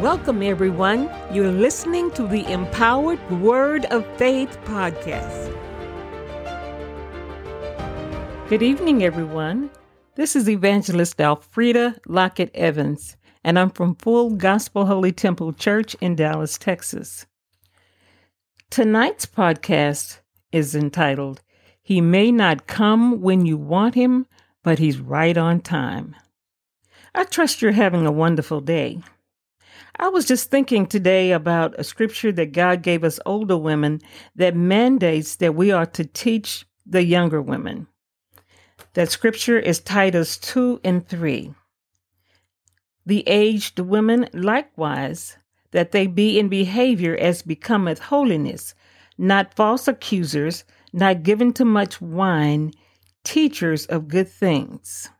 Welcome, everyone. You're listening to the Empowered Word of Faith podcast. Good evening, everyone. This is Evangelist Alfreda Lockett Evans, and I'm from Full Gospel Holy Temple Church in Dallas, Texas. Tonight's podcast is entitled, He May Not Come When You Want Him, but He's Right on Time. I trust you're having a wonderful day. I was just thinking today about a scripture that God gave us older women that mandates that we are to teach the younger women. That scripture is Titus 2 and 3. The aged women likewise, that they be in behavior as becometh holiness, not false accusers, not given to much wine, teachers of good things.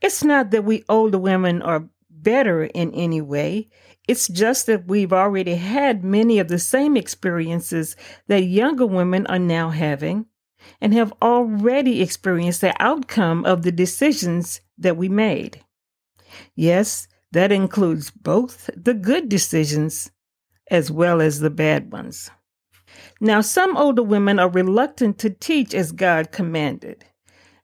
It's not that we older women are better in any way. It's just that we've already had many of the same experiences that younger women are now having and have already experienced the outcome of the decisions that we made. Yes, that includes both the good decisions as well as the bad ones. Now, some older women are reluctant to teach as God commanded.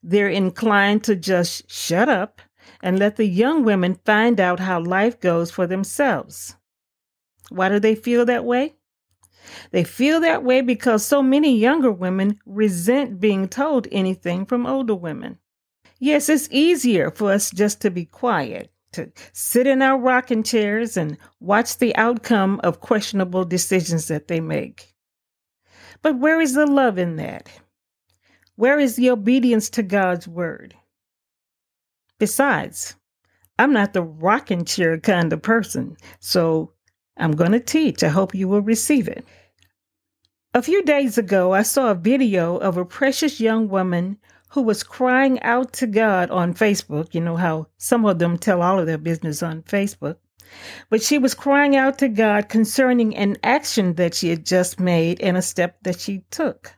They're inclined to just shut up and let the young women find out how life goes for themselves. Why do they feel that way? They feel that way because so many younger women resent being told anything from older women. Yes, it's easier for us just to be quiet, to sit in our rocking chairs and watch the outcome of questionable decisions that they make. But where is the love in that? Where is the obedience to God's word? Besides, I'm not the rocking chair kind of person, so I'm going to teach. I hope you will receive it. A few days ago, I saw a video of a precious young woman who was crying out to God on Facebook. You know how some of them tell all of their business on Facebook. But she was crying out to God concerning an action that she had just made and a step that she took.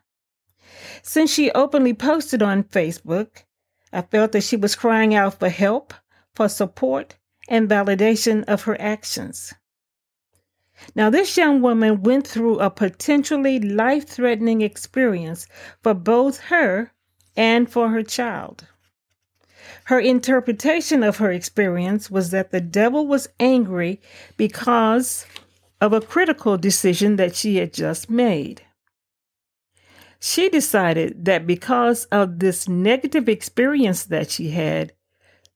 Since she openly posted on Facebook, I felt that she was crying out for help, for support, and validation of her actions. Now, this young woman went through a potentially life threatening experience for both her and for her child. Her interpretation of her experience was that the devil was angry because of a critical decision that she had just made. She decided that because of this negative experience that she had,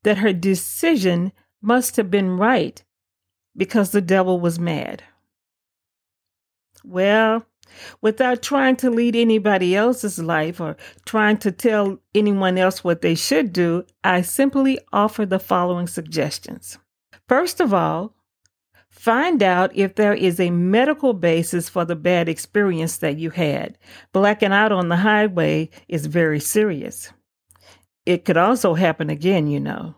that her decision must have been right because the devil was mad. Well, without trying to lead anybody else's life or trying to tell anyone else what they should do, I simply offer the following suggestions. First of all, Find out if there is a medical basis for the bad experience that you had. Blacking out on the highway is very serious. It could also happen again, you know.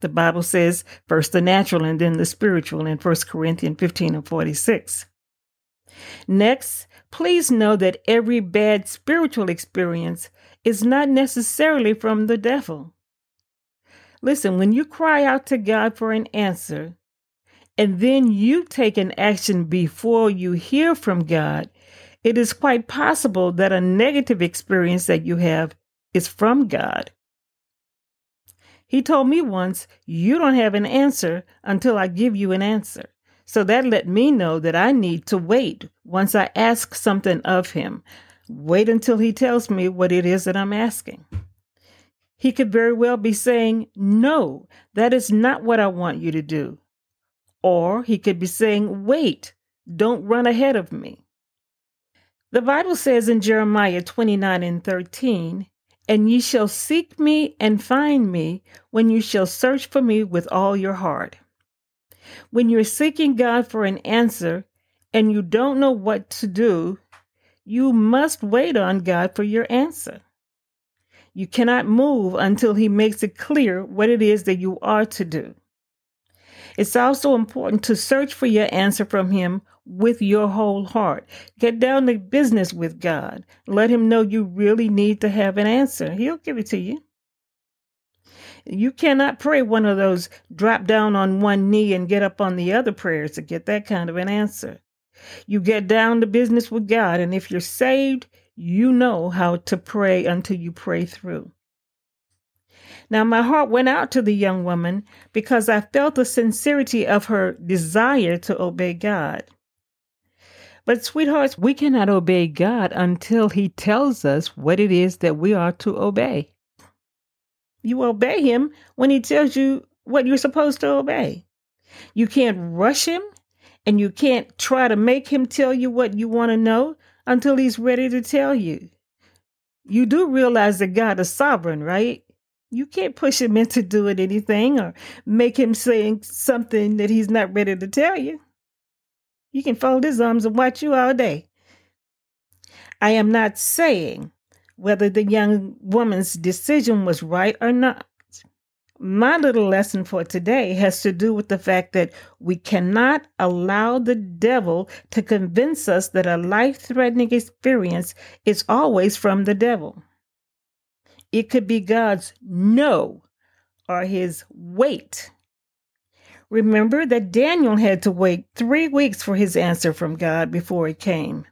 The Bible says first the natural and then the spiritual in 1 Corinthians 15 and 46. Next, please know that every bad spiritual experience is not necessarily from the devil. Listen, when you cry out to God for an answer, and then you take an action before you hear from God, it is quite possible that a negative experience that you have is from God. He told me once, You don't have an answer until I give you an answer. So that let me know that I need to wait once I ask something of him. Wait until he tells me what it is that I'm asking. He could very well be saying, No, that is not what I want you to do. Or he could be saying, Wait, don't run ahead of me. The Bible says in Jeremiah 29 and 13, And ye shall seek me and find me when you shall search for me with all your heart. When you're seeking God for an answer and you don't know what to do, you must wait on God for your answer. You cannot move until He makes it clear what it is that you are to do. It's also important to search for your answer from Him with your whole heart. Get down to business with God. Let Him know you really need to have an answer. He'll give it to you. You cannot pray one of those drop down on one knee and get up on the other prayers to get that kind of an answer. You get down to business with God, and if you're saved, you know how to pray until you pray through. Now, my heart went out to the young woman because I felt the sincerity of her desire to obey God. But, sweethearts, we cannot obey God until He tells us what it is that we are to obey. You obey Him when He tells you what you're supposed to obey. You can't rush Him and you can't try to make Him tell you what you want to know until He's ready to tell you. You do realize that God is sovereign, right? You can't push Him into doing anything or make Him say something that He's not ready to tell you. You can fold his arms and watch you all day. I am not saying whether the young woman's decision was right or not. My little lesson for today has to do with the fact that we cannot allow the devil to convince us that a life threatening experience is always from the devil. It could be God's no or his wait Remember that Daniel had to wait three weeks for his answer from God before it came.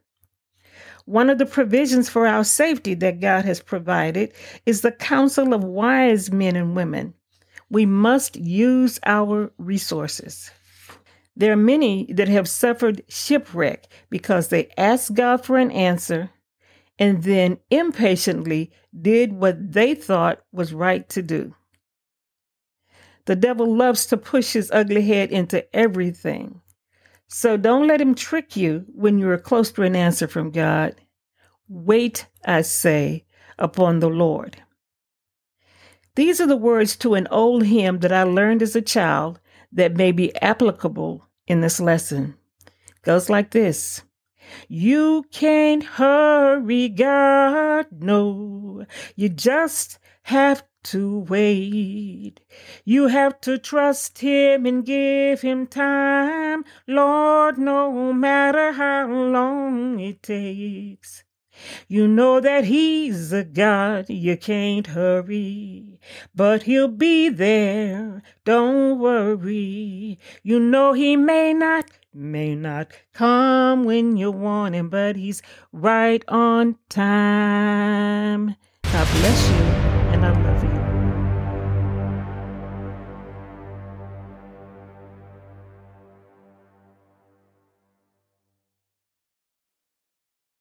One of the provisions for our safety that God has provided is the counsel of wise men and women. We must use our resources. There are many that have suffered shipwreck because they asked God for an answer and then impatiently did what they thought was right to do. The devil loves to push his ugly head into everything. So don't let him trick you when you are close to an answer from God. Wait, I say, upon the Lord. These are the words to an old hymn that I learned as a child that may be applicable in this lesson. It goes like this. You can't hurry God, no. You just have to wait. You have to trust Him and give Him time, Lord, no matter how long it takes. You know that He's a God you can't hurry, but He'll be there, don't worry. You know He may not, may not come when you want Him, but He's right on time. God bless you, and I love you.